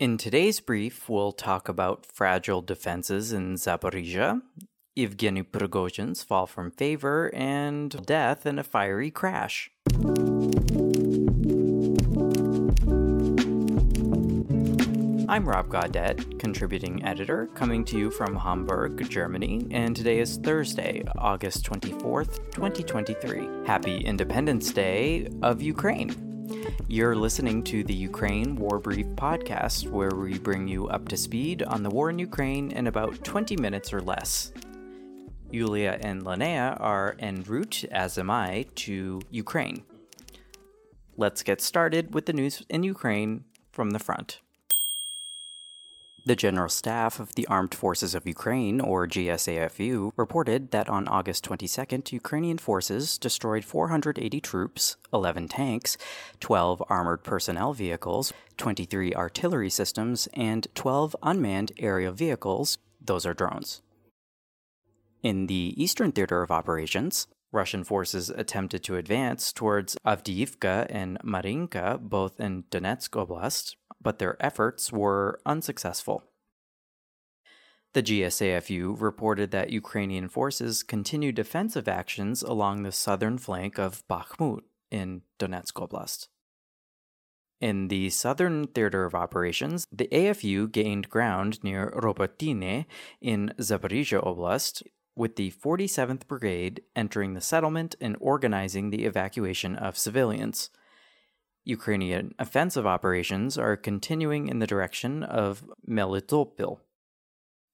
In today's brief, we'll talk about fragile defenses in Zaporizhzhia, Evgeny Prigozhin's fall from favor, and death in a fiery crash. I'm Rob Gaudet, contributing editor, coming to you from Hamburg, Germany, and today is Thursday, August 24th, 2023. Happy Independence Day of Ukraine! You're listening to the Ukraine War Brief podcast, where we bring you up to speed on the war in Ukraine in about 20 minutes or less. Yewleea and Linnea are en route, as am I, to Ukraine. Let's get started with the news in Ukraine from the front. The General Staff of the Armed Forces of Ukraine, or GSAFU, reported that on August 22nd, Ukrainian forces destroyed 480 troops, 11 tanks, 12 armored personnel vehicles, 23 artillery systems, and 12 unmanned aerial vehicles. Those are drones. In the Eastern Theater of Operations, Russian forces attempted to advance towards Avdiivka and Marinka, both in Donetsk Oblast, but their efforts were unsuccessful. The GSAFU reported that Ukrainian forces continued defensive actions along the southern flank of Bakhmut in Donetsk Oblast. In the southern theater of operations, the AFU gained ground near Robotyne in Zaporizhzhia Oblast, with the 47th Brigade entering the settlement and organizing the evacuation of civilians. Ukrainian offensive operations are continuing in the direction of Melitopol.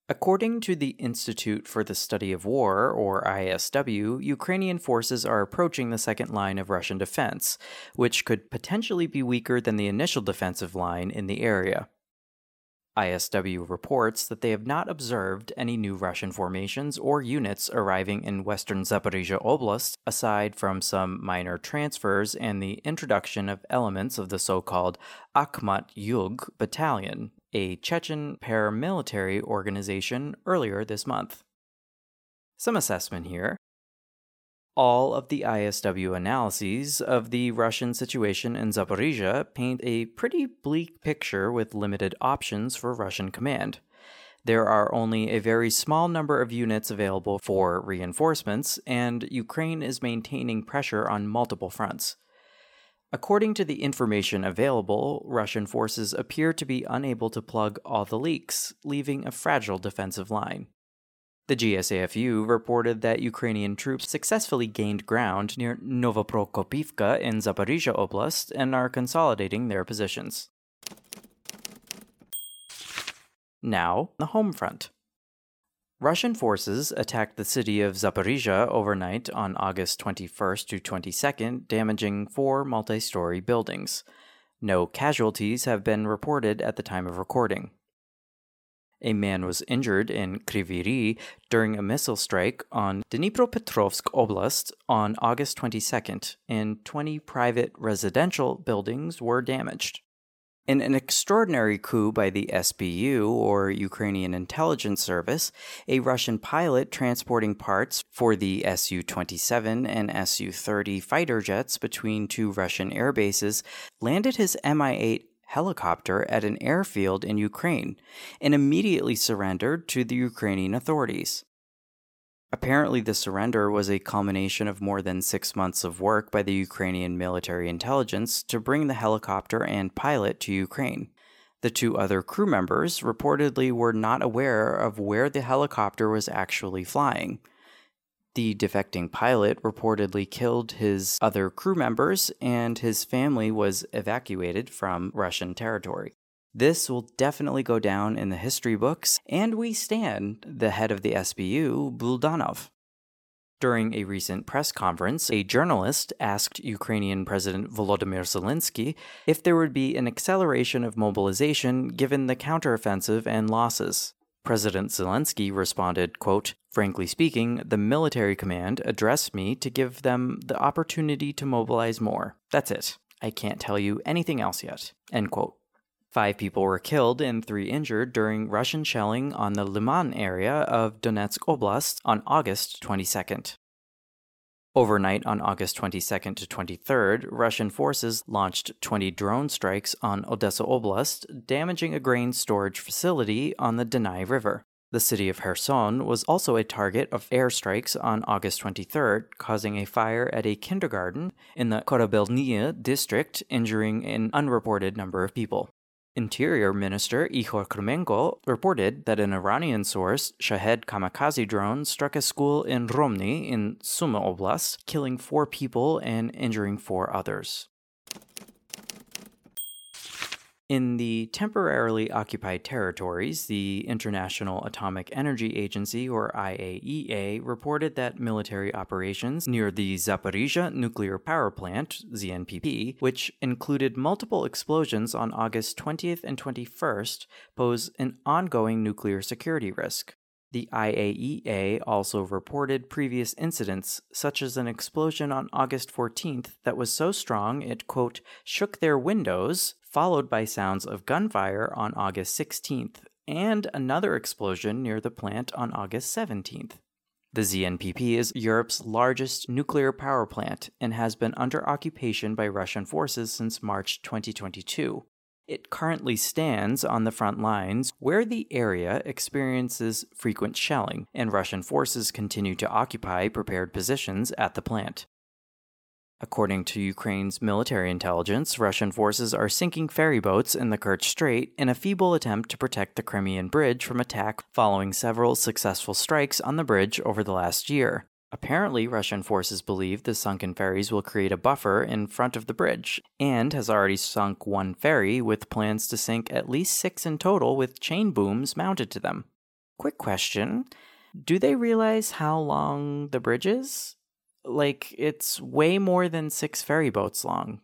According to the Institute for the Study of War, or ISW, Ukrainian forces are approaching the second line of Russian defense, which could potentially be weaker than the initial defensive line in the area. ISW reports that they have not observed any new Russian formations or units arriving in western Zaporizhzhia Oblast, aside from some minor transfers and the introduction of elements of the so called Akhmat Yug Battalion, a Chechen paramilitary organization, earlier this month. Some assessment here all of the ISW analyses of the Russian situation in Zaporizhzhia paint a pretty bleak picture with limited options for Russian command. There are only a very small number of units available for reinforcements, and Ukraine is maintaining pressure on multiple fronts. According to the information available, Russian forces appear to be unable to plug all the leaks, leaving a fragile defensive line. The GSAFU reported that Ukrainian troops successfully gained ground near Novoprokopivka in Zaporizhzhia Oblast and are consolidating their positions. Now, the home front. Russian forces attacked the city of Zaporizhzhia overnight on August 21st to 22nd, damaging four multi story buildings. No casualties have been reported at the time of recording. A man was injured in Kryvyi during a missile strike on Dnipropetrovsk Oblast on August 22nd, and 20 private residential buildings were damaged. In an extraordinary coup by the SBU, or Ukrainian Intelligence Service, a Russian pilot transporting parts for the Su 27 and Su 30 fighter jets between two Russian air bases landed his Mi 8 helicopter at an airfield in Ukraine and immediately surrendered to the Ukrainian authorities. Apparently, the surrender was a culmination of more than six months of work by the Ukrainian military intelligence to bring the helicopter and pilot to Ukraine. The two other crew members reportedly were not aware of where the helicopter was actually flying. The defecting pilot reportedly killed his other crew members, and his family was evacuated from Russian territory. This will definitely go down in the history books, and we stand the head of the SBU, Budanov. During a recent press conference, a journalist asked Ukrainian President Volodymyr Zelensky if there would be an acceleration of mobilization given the counteroffensive and losses. President Zelensky responded, quote, Frankly speaking, the military command addressed me to give them the opportunity to mobilize more. That's it. I can't tell you anything else yet. End quote. Five people were killed and three injured during Russian shelling on the Liman area of Donetsk Oblast on August 22nd. Overnight on August 22nd to 23rd, Russian forces launched 20 drone strikes on Odessa Oblast, damaging a grain storage facility on the Dunai River. The city of Kherson was also a target of airstrikes on August 23rd, causing a fire at a kindergarten in the Korabelnaya district, injuring an unreported number of people. Interior Minister Ihor Klymenko reported that an Iranian source, Shahed kamikaze drone, struck a school in Romny in Sumy Oblast, killing four people and injuring four others. In the temporarily occupied territories, the International Atomic Energy Agency, or IAEA, reported that military operations near the Zaporizhzhia nuclear power plant, ZNPP, which included multiple explosions on August 20th and 21st, pose an ongoing nuclear security risk. The IAEA also reported previous incidents, such as an explosion on August 14th that was so strong it, quote, shook their windows, followed by sounds of gunfire on August 16th, and another explosion near the plant on August 17th. The ZNPP is Europe's largest nuclear power plant and has been under occupation by Russian forces since March 2022. It currently stands on the front lines where the area experiences frequent shelling, and Russian forces continue to occupy prepared positions at the plant. According to Ukraine's military intelligence, Russian forces are sinking ferry boats in the Kerch Strait in a feeble attempt to protect the Crimean Bridge from attack following several successful strikes on the bridge over the last year. Apparently, Russian forces believe the sunken ferries will create a buffer in front of the bridge, and has already sunk one ferry with plans to sink at least six in total with chain booms mounted to them. Quick question Do they realize how long the bridge is? Like, it's way more than six ferry boats long.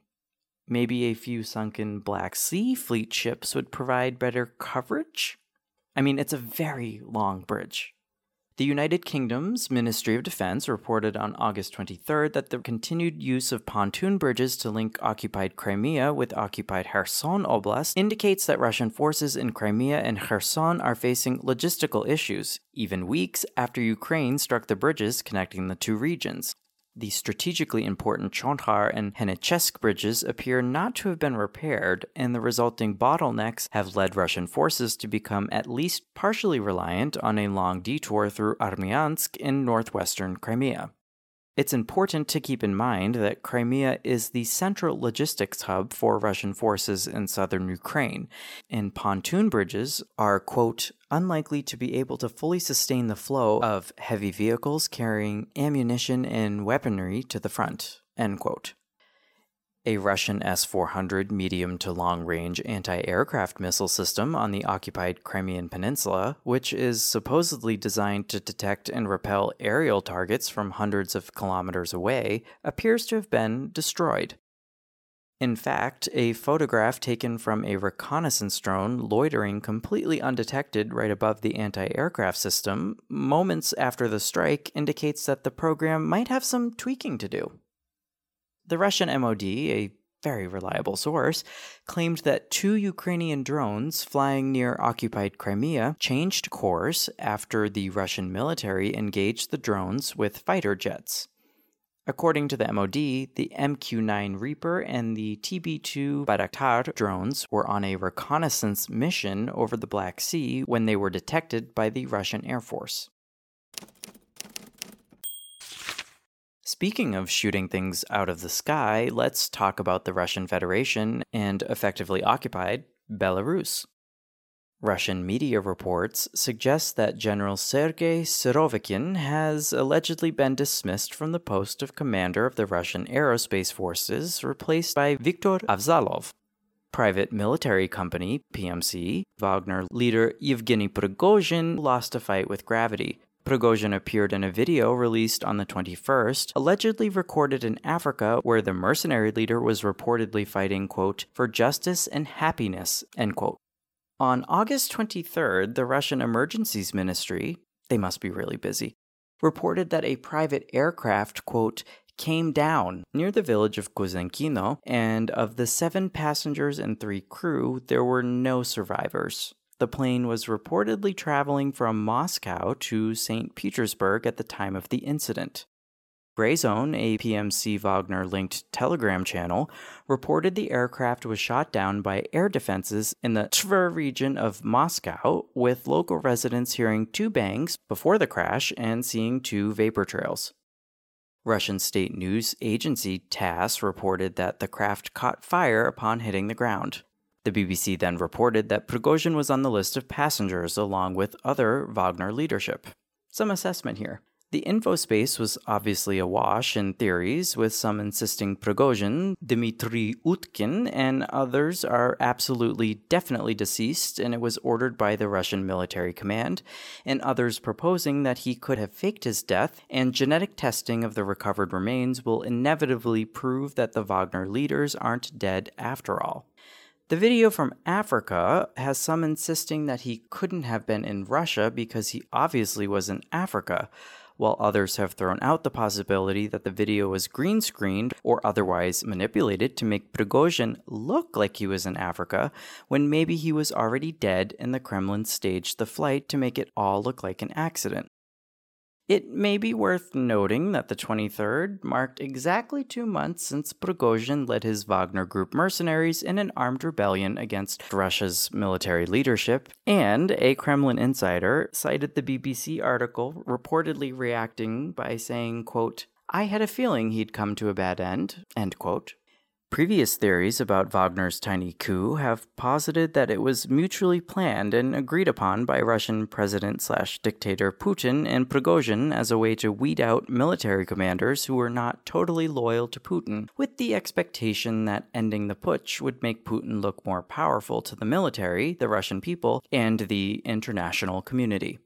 Maybe a few sunken Black Sea Fleet ships would provide better coverage? I mean, it's a very long bridge. The United Kingdom's Ministry of Defense reported on August 23rd that the continued use of pontoon bridges to link occupied Crimea with occupied Kherson Oblast indicates that Russian forces in Crimea and Kherson are facing logistical issues, even weeks after Ukraine struck the bridges connecting the two regions. The strategically important Chonkhar and Henichesk bridges appear not to have been repaired, and the resulting bottlenecks have led Russian forces to become at least partially reliant on a long detour through Armyansk in northwestern Crimea. It's important to keep in mind that Crimea is the central logistics hub for Russian forces in southern Ukraine, and pontoon bridges are, quote, unlikely to be able to fully sustain the flow of heavy vehicles carrying ammunition and weaponry to the front, end quote a Russian S 400 medium to long range anti aircraft missile system on the occupied Crimean Peninsula, which is supposedly designed to detect and repel aerial targets from hundreds of kilometers away, appears to have been destroyed. In fact, a photograph taken from a reconnaissance drone loitering completely undetected right above the anti aircraft system moments after the strike indicates that the program might have some tweaking to do. The Russian MOD, a very reliable source, claimed that two Ukrainian drones flying near occupied Crimea changed course after the Russian military engaged the drones with fighter jets. According to the MOD, the MQ 9 Reaper and the TB 2 Bayraktar drones were on a reconnaissance mission over the Black Sea when they were detected by the Russian Air Force. Speaking of shooting things out of the sky, let's talk about the Russian Federation and effectively occupied Belarus. Russian media reports suggest that General Sergei Surovikin has allegedly been dismissed from the post of commander of the Russian Aerospace Forces, replaced by Viktor Afzalov. Private military company, PMC, Wagner leader Yevgeny Prigozhin lost a fight with gravity, Prigozhin appeared in a video released on the 21st, allegedly recorded in Africa, where the mercenary leader was reportedly fighting, quote, for justice and happiness, end quote. On August 23rd, the Russian Emergencies Ministry, they must be really busy, reported that a private aircraft, quote, came down near the village of Kuzhenkino, and of the seven passengers and three crew, there were no survivors. The plane was reportedly traveling from Moscow to St. Petersburg at the time of the incident. Gray Zone, a PMC Wagner linked Telegram channel, reported the aircraft was shot down by air defenses in the Tver region of Moscow, with local residents hearing two bangs before the crash and seeing two vapor trails. Russian state news agency TASS reported that the craft caught fire upon hitting the ground. The BBC then reported that Prigozhin was on the list of passengers along with other Wagner leadership. Some assessment here. The info space was obviously awash in theories, with some insisting Prigozhin, Dmitry Utkin, and others are absolutely definitely deceased and it was ordered by the Russian military command, and others proposing that he could have faked his death, and genetic testing of the recovered remains will inevitably prove that the Wagner leaders aren't dead after all. The video from Africa has some insisting that he couldn't have been in Russia because he obviously was in Africa while others have thrown out the possibility that the video was green screened or otherwise manipulated to make Prigozhin look like he was in Africa when maybe he was already dead and the Kremlin staged the flight to make it all look like an accident. It may be worth noting that the 23rd marked exactly two months since Prigozhin led his Wagner Group mercenaries in an armed rebellion against Russia's military leadership, and a Kremlin insider cited the BBC article reportedly reacting by saying, quote, I had a feeling he'd come to a bad end, end quote. Previous theories about Wagner's tiny coup have posited that it was mutually planned and agreed upon by Russian President slash dictator Putin and Prigozhin as a way to weed out military commanders who were not totally loyal to Putin, with the expectation that ending the putsch would make Putin look more powerful to the military, the Russian people, and the international community.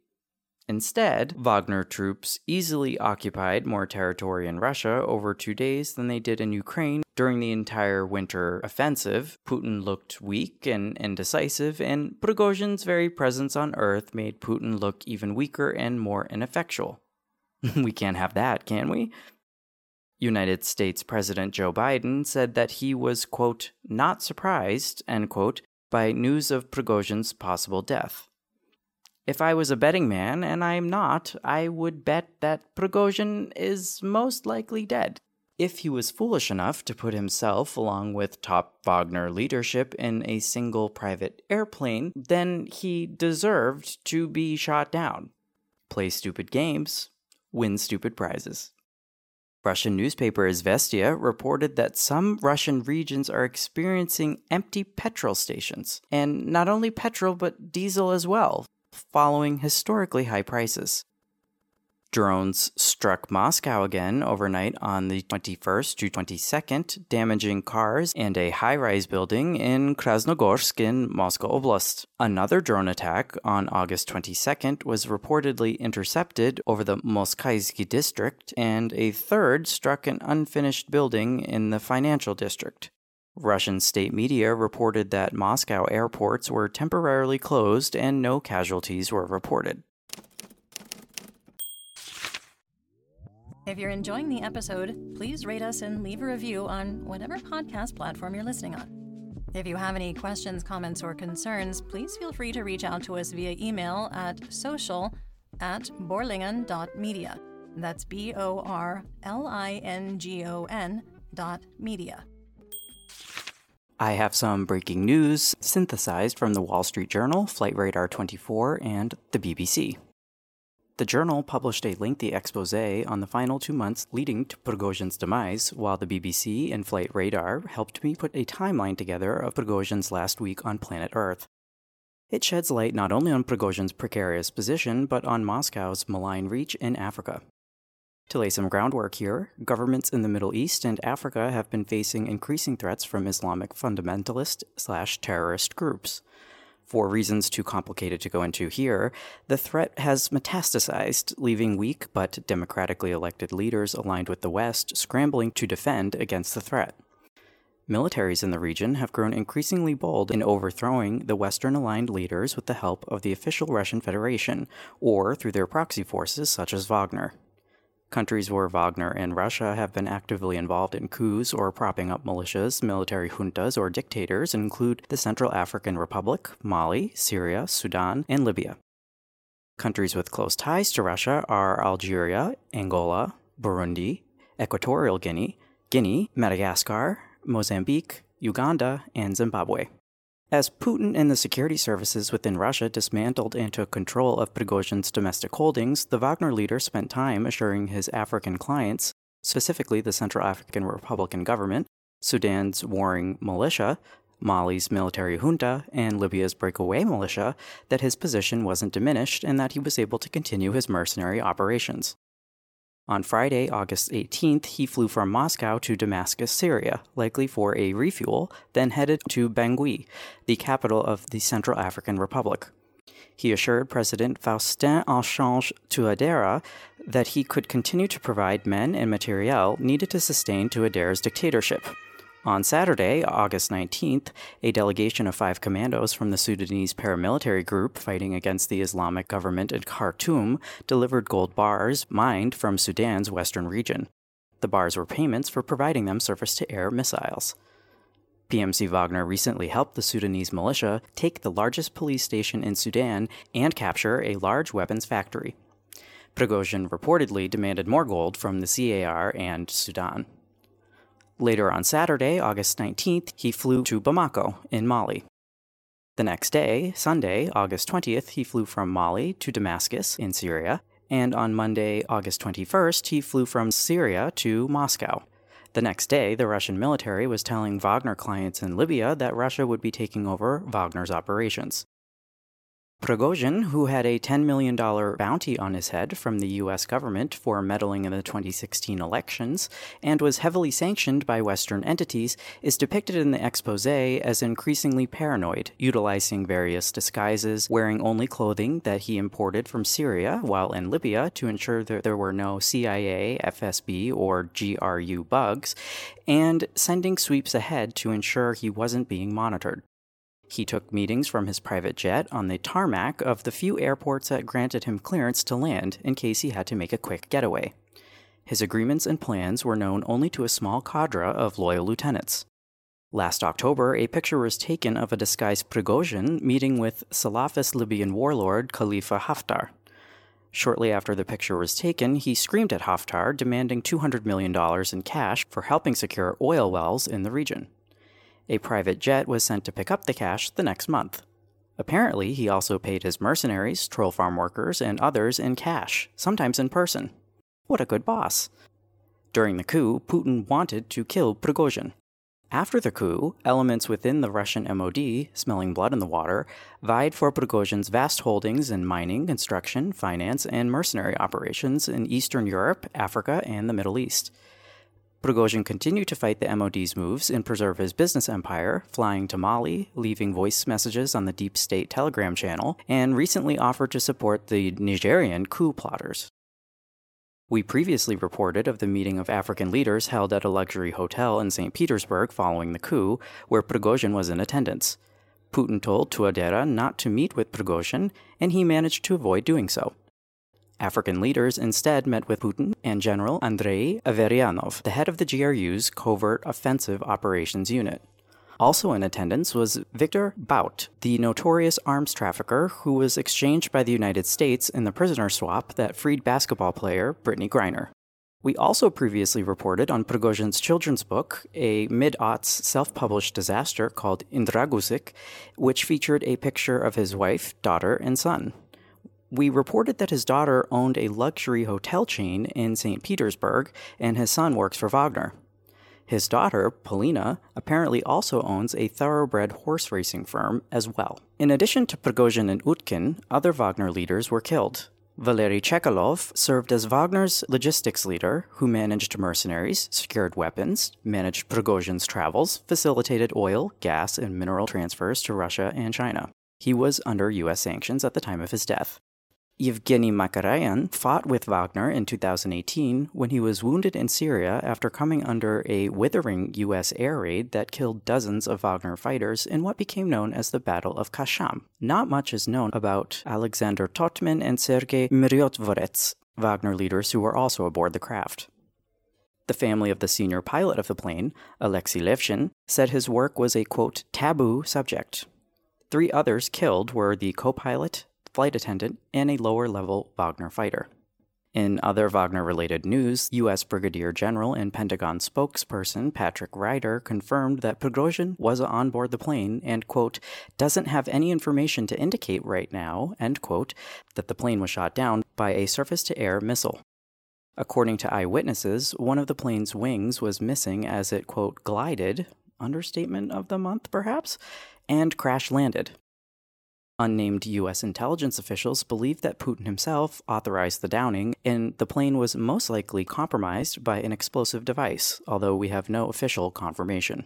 Instead, Wagner troops easily occupied more territory in Russia over two days than they did in Ukraine during the entire winter offensive. Putin looked weak and indecisive, and Prigozhin's very presence on Earth made Putin look even weaker and more ineffectual. we can't have that, can we? United States President Joe Biden said that he was, quote, not surprised, end quote, by news of Prigozhin's possible death. If I was a betting man, and I'm not, I would bet that Prigozhin is most likely dead. If he was foolish enough to put himself, along with top Wagner leadership, in a single private airplane, then he deserved to be shot down. Play stupid games, win stupid prizes. Russian newspaper Izvestia reported that some Russian regions are experiencing empty petrol stations, and not only petrol but diesel as well, following historically high prices. Drones struck Moscow again overnight on the 21st to 22nd, damaging cars and a high rise building in Krasnogorsk in Moscow Oblast. Another drone attack on August 22nd was reportedly intercepted over the Moskaysky district, and a third struck an unfinished building in the financial district. Russian state media reported that Moscow airports were temporarily closed and no casualties were reported. If you're enjoying the episode, please rate us and leave a review on whatever podcast platform you're listening on. If you have any questions, comments, or concerns, please feel free to reach out to us via email at social at borlingon.media. That's B O R L I N G O N dot media. I have some breaking news synthesized from the Wall Street Journal, Flight Radar 24, and the BBC. The journal published a lengthy expose on the final two months leading to Prigozhin's demise, while the BBC and Flight Radar helped me put a timeline together of Prigozhin's last week on planet Earth. It sheds light not only on Prigozhin's precarious position, but on Moscow's malign reach in Africa. To lay some groundwork here, governments in the Middle East and Africa have been facing increasing threats from Islamic fundamentalist slash terrorist groups. For reasons too complicated to go into here, the threat has metastasized, leaving weak but democratically elected leaders aligned with the West scrambling to defend against the threat. Militaries in the region have grown increasingly bold in overthrowing the Western aligned leaders with the help of the official Russian Federation, or through their proxy forces such as Wagner. Countries where Wagner and Russia have been actively involved in coups or propping up militias, military juntas, or dictators include the Central African Republic, Mali, Syria, Sudan, and Libya. Countries with close ties to Russia are Algeria, Angola, Burundi, Equatorial Guinea, Guinea, Madagascar, Mozambique, Uganda, and Zimbabwe. As Putin and the security services within Russia dismantled and took control of Prigozhin's domestic holdings, the Wagner leader spent time assuring his African clients, specifically the Central African Republican government, Sudan's warring militia, Mali's military junta, and Libya's breakaway militia, that his position wasn't diminished and that he was able to continue his mercenary operations. On Friday, August 18th, he flew from Moscow to Damascus, Syria, likely for a refuel, then headed to Bangui, the capital of the Central African Republic. He assured President Faustin Archange Touadera that he could continue to provide men and materiel needed to sustain Touadera's dictatorship. On Saturday, August 19th, a delegation of five commandos from the Sudanese paramilitary group fighting against the Islamic government in Khartoum delivered gold bars mined from Sudan's western region. The bars were payments for providing them surface to air missiles. PMC Wagner recently helped the Sudanese militia take the largest police station in Sudan and capture a large weapons factory. Prigozhin reportedly demanded more gold from the CAR and Sudan. Later on Saturday, August 19th, he flew to Bamako in Mali. The next day, Sunday, August 20th, he flew from Mali to Damascus in Syria, and on Monday, August 21st, he flew from Syria to Moscow. The next day, the Russian military was telling Wagner clients in Libya that Russia would be taking over Wagner's operations. Prigozhin, who had a $10 million bounty on his head from the U.S. government for meddling in the 2016 elections and was heavily sanctioned by Western entities, is depicted in the expose as increasingly paranoid, utilizing various disguises, wearing only clothing that he imported from Syria while in Libya to ensure that there were no CIA, FSB, or GRU bugs, and sending sweeps ahead to ensure he wasn't being monitored. He took meetings from his private jet on the tarmac of the few airports that granted him clearance to land in case he had to make a quick getaway. His agreements and plans were known only to a small cadre of loyal lieutenants. Last October, a picture was taken of a disguised Prigozhin meeting with Salafist Libyan warlord Khalifa Haftar. Shortly after the picture was taken, he screamed at Haftar, demanding $200 million in cash for helping secure oil wells in the region. A private jet was sent to pick up the cash the next month. Apparently, he also paid his mercenaries, troll farm workers, and others in cash, sometimes in person. What a good boss. During the coup, Putin wanted to kill Prigozhin. After the coup, elements within the Russian MOD, smelling blood in the water, vied for Prigozhin's vast holdings in mining, construction, finance, and mercenary operations in Eastern Europe, Africa, and the Middle East. Prigozhin continued to fight the MOD's moves and preserve his business empire, flying to Mali, leaving voice messages on the Deep State Telegram channel, and recently offered to support the Nigerian coup plotters. We previously reported of the meeting of African leaders held at a luxury hotel in St. Petersburg following the coup, where Prigozhin was in attendance. Putin told Touadera not to meet with Prigozhin, and he managed to avoid doing so. African leaders instead met with Putin and General Andrei Averyanov, the head of the GRU's Covert Offensive Operations Unit. Also in attendance was Victor Bout, the notorious arms trafficker who was exchanged by the United States in the prisoner swap that freed basketball player Brittney Griner. We also previously reported on Prigozhin's children's book, a mid aughts self published disaster called Indraguzik, which featured a picture of his wife, daughter, and son we reported that his daughter owned a luxury hotel chain in St. Petersburg and his son works for Wagner. His daughter, Polina, apparently also owns a thoroughbred horse racing firm as well. In addition to Prigozhin and Utkin, other Wagner leaders were killed. Valery Chekalov served as Wagner's logistics leader, who managed mercenaries, secured weapons, managed Prigozhin's travels, facilitated oil, gas, and mineral transfers to Russia and China. He was under U.S. sanctions at the time of his death. Yevgeny Makaryan fought with Wagner in 2018 when he was wounded in Syria after coming under a withering U.S. air raid that killed dozens of Wagner fighters in what became known as the Battle of Khasham. Not much is known about Alexander Totmin and Sergei Mryotvorets, Wagner leaders who were also aboard the craft. The family of the senior pilot of the plane, Alexei Levshin, said his work was a quote, taboo subject. Three others killed were the co pilot, flight attendant, and a lower level Wagner fighter. In other Wagner related news, U.S. Brigadier General and Pentagon spokesperson Patrick Ryder confirmed that Prigozhin was on board the plane and, quote, doesn't have any information to indicate right now, end quote, that the plane was shot down by a surface to air missile. According to eyewitnesses, one of the plane's wings was missing as it, quote, glided, understatement of the month perhaps, and crash landed. Unnamed U.S. intelligence officials believe that Putin himself authorized the downing, and the plane was most likely compromised by an explosive device, although we have no official confirmation.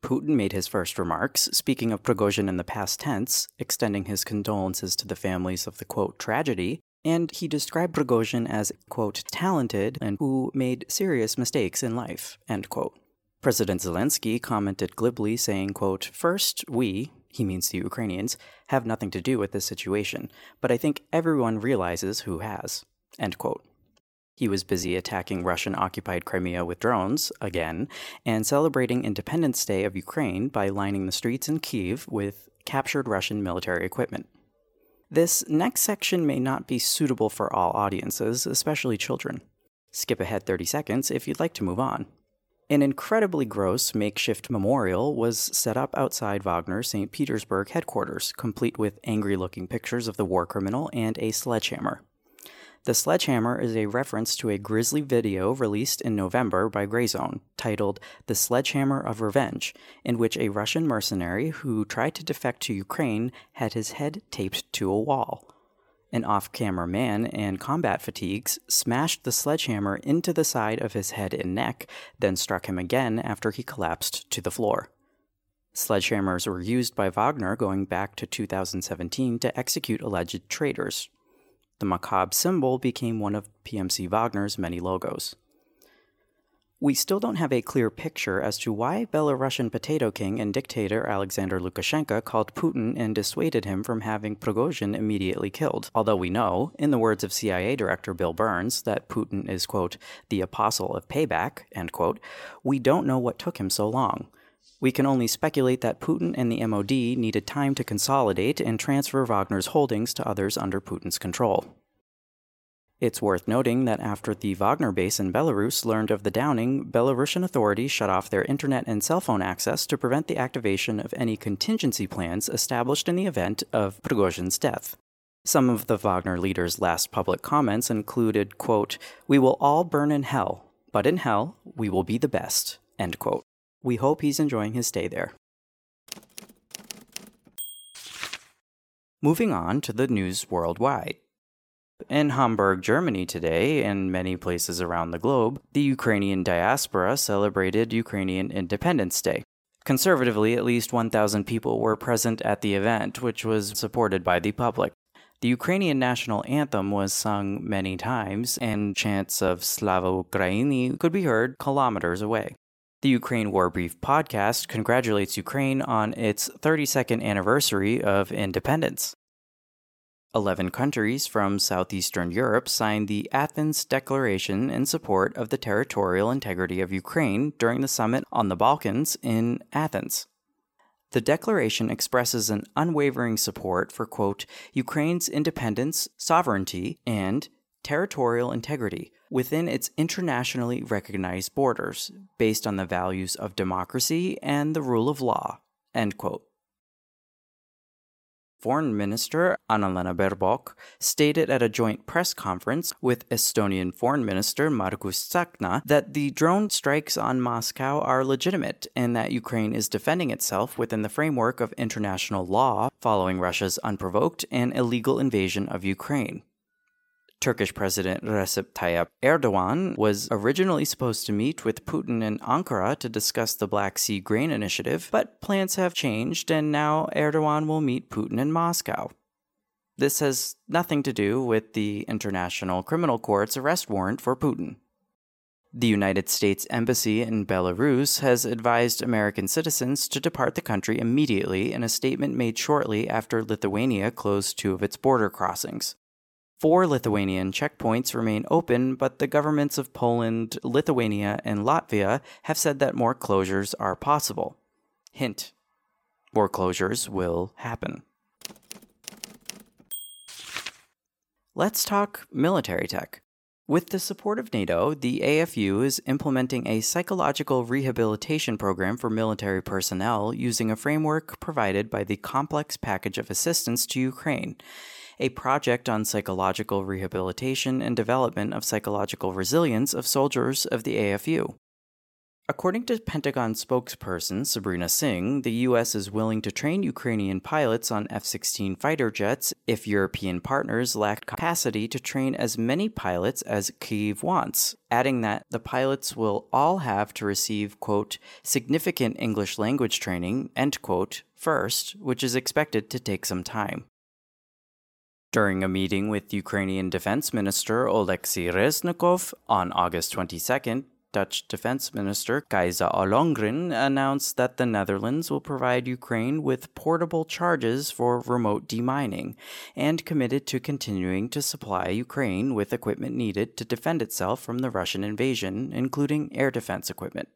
Putin made his first remarks, speaking of Prigozhin in the past tense, extending his condolences to the families of the quote tragedy, and he described Prigozhin as quote talented and who made serious mistakes in life end quote. President Zelensky commented glibly, saying, quote, First, we, he means the Ukrainians, have nothing to do with this situation, but I think everyone realizes who has. End quote. He was busy attacking Russian occupied Crimea with drones, again, and celebrating Independence Day of Ukraine by lining the streets in Kiev with captured Russian military equipment. This next section may not be suitable for all audiences, especially children. Skip ahead 30 seconds if you'd like to move on. An incredibly gross makeshift memorial was set up outside Wagner's St. Petersburg headquarters, complete with angry looking pictures of the war criminal and a sledgehammer. The sledgehammer is a reference to a grisly video released in November by Grayzone titled The Sledgehammer of Revenge, in which a Russian mercenary who tried to defect to Ukraine had his head taped to a wall. An off camera man in combat fatigues smashed the sledgehammer into the side of his head and neck, then struck him again after he collapsed to the floor. Sledgehammers were used by Wagner going back to 2017 to execute alleged traitors. The macabre symbol became one of PMC Wagner's many logos we still don't have a clear picture as to why Belarusian potato king and dictator Alexander Lukashenko called Putin and dissuaded him from having Prigozhin immediately killed. Although we know, in the words of CIA Director Bill Burns, that Putin is, quote, the apostle of payback, end quote, we don't know what took him so long. We can only speculate that Putin and the MOD needed time to consolidate and transfer Wagner's holdings to others under Putin's control. It's worth noting that after the Wagner base in Belarus learned of the downing, Belarusian authorities shut off their internet and cell phone access to prevent the activation of any contingency plans established in the event of Prigozhin's death. Some of the Wagner leader's last public comments included, quote, We will all burn in hell, but in hell we will be the best, end quote. We hope he's enjoying his stay there. Moving on to the news worldwide. In Hamburg, Germany today, and many places around the globe, the Ukrainian diaspora celebrated Ukrainian Independence Day. Conservatively, at least 1,000 people were present at the event, which was supported by the public. The Ukrainian national anthem was sung many times, and chants of Slava Ukraini could be heard kilometers away. The Ukraine War Brief podcast congratulates Ukraine on its 32nd anniversary of independence. 11 countries from southeastern Europe signed the Athens Declaration in support of the territorial integrity of Ukraine during the summit on the Balkans in Athens. The declaration expresses an unwavering support for, quote, Ukraine's independence, sovereignty, and territorial integrity within its internationally recognized borders, based on the values of democracy and the rule of law, end quote. Foreign Minister Annalena Baerbock stated at a joint press conference with Estonian Foreign Minister Margus Tsahkna that the drone strikes on Moscow are legitimate and that Ukraine is defending itself within the framework of international law following Russia's unprovoked and illegal invasion of Ukraine. Turkish President Recep Tayyip Erdogan was originally supposed to meet with Putin in Ankara to discuss the Black Sea grain initiative, but plans have changed and now Erdogan will meet Putin in Moscow. This has nothing to do with the International Criminal Court's arrest warrant for Putin. The United States Embassy in Belarus has advised American citizens to depart the country immediately in a statement made shortly after Lithuania closed two of its border crossings. Four Lithuanian checkpoints remain open, but the governments of Poland, Lithuania, and Latvia have said that more closures are possible. Hint more closures will happen. Let's talk military tech. With the support of NATO, the AFU is implementing a psychological rehabilitation program for military personnel using a framework provided by the Complex Package of Assistance to Ukraine, a project on psychological rehabilitation and development of psychological resilience of soldiers of the AFU. According to Pentagon spokesperson Sabrina Singh, the U.S. is willing to train Ukrainian pilots on F 16 fighter jets if European partners lack capacity to train as many pilots as Kyiv wants, adding that the pilots will all have to receive, quote, significant English language training, end quote, first, which is expected to take some time. During a meeting with Ukrainian Defense Minister Oleksiy Reznikov on August 22nd, Dutch Defense Minister Kajsa Ollongren announced that the Netherlands will provide Ukraine with portable charges for remote demining and committed to continuing to supply Ukraine with equipment needed to defend itself from the Russian invasion, including air defense equipment.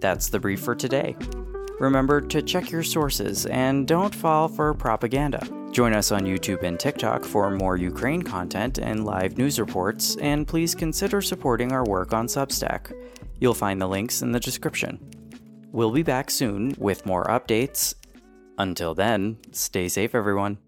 That's the brief for today. Remember to check your sources and don't fall for propaganda. Join us on YouTube and TikTok for more Ukraine content and live news reports, and please consider supporting our work on Substack. You'll find the links in the description. We'll be back soon with more updates. Until then, stay safe, everyone.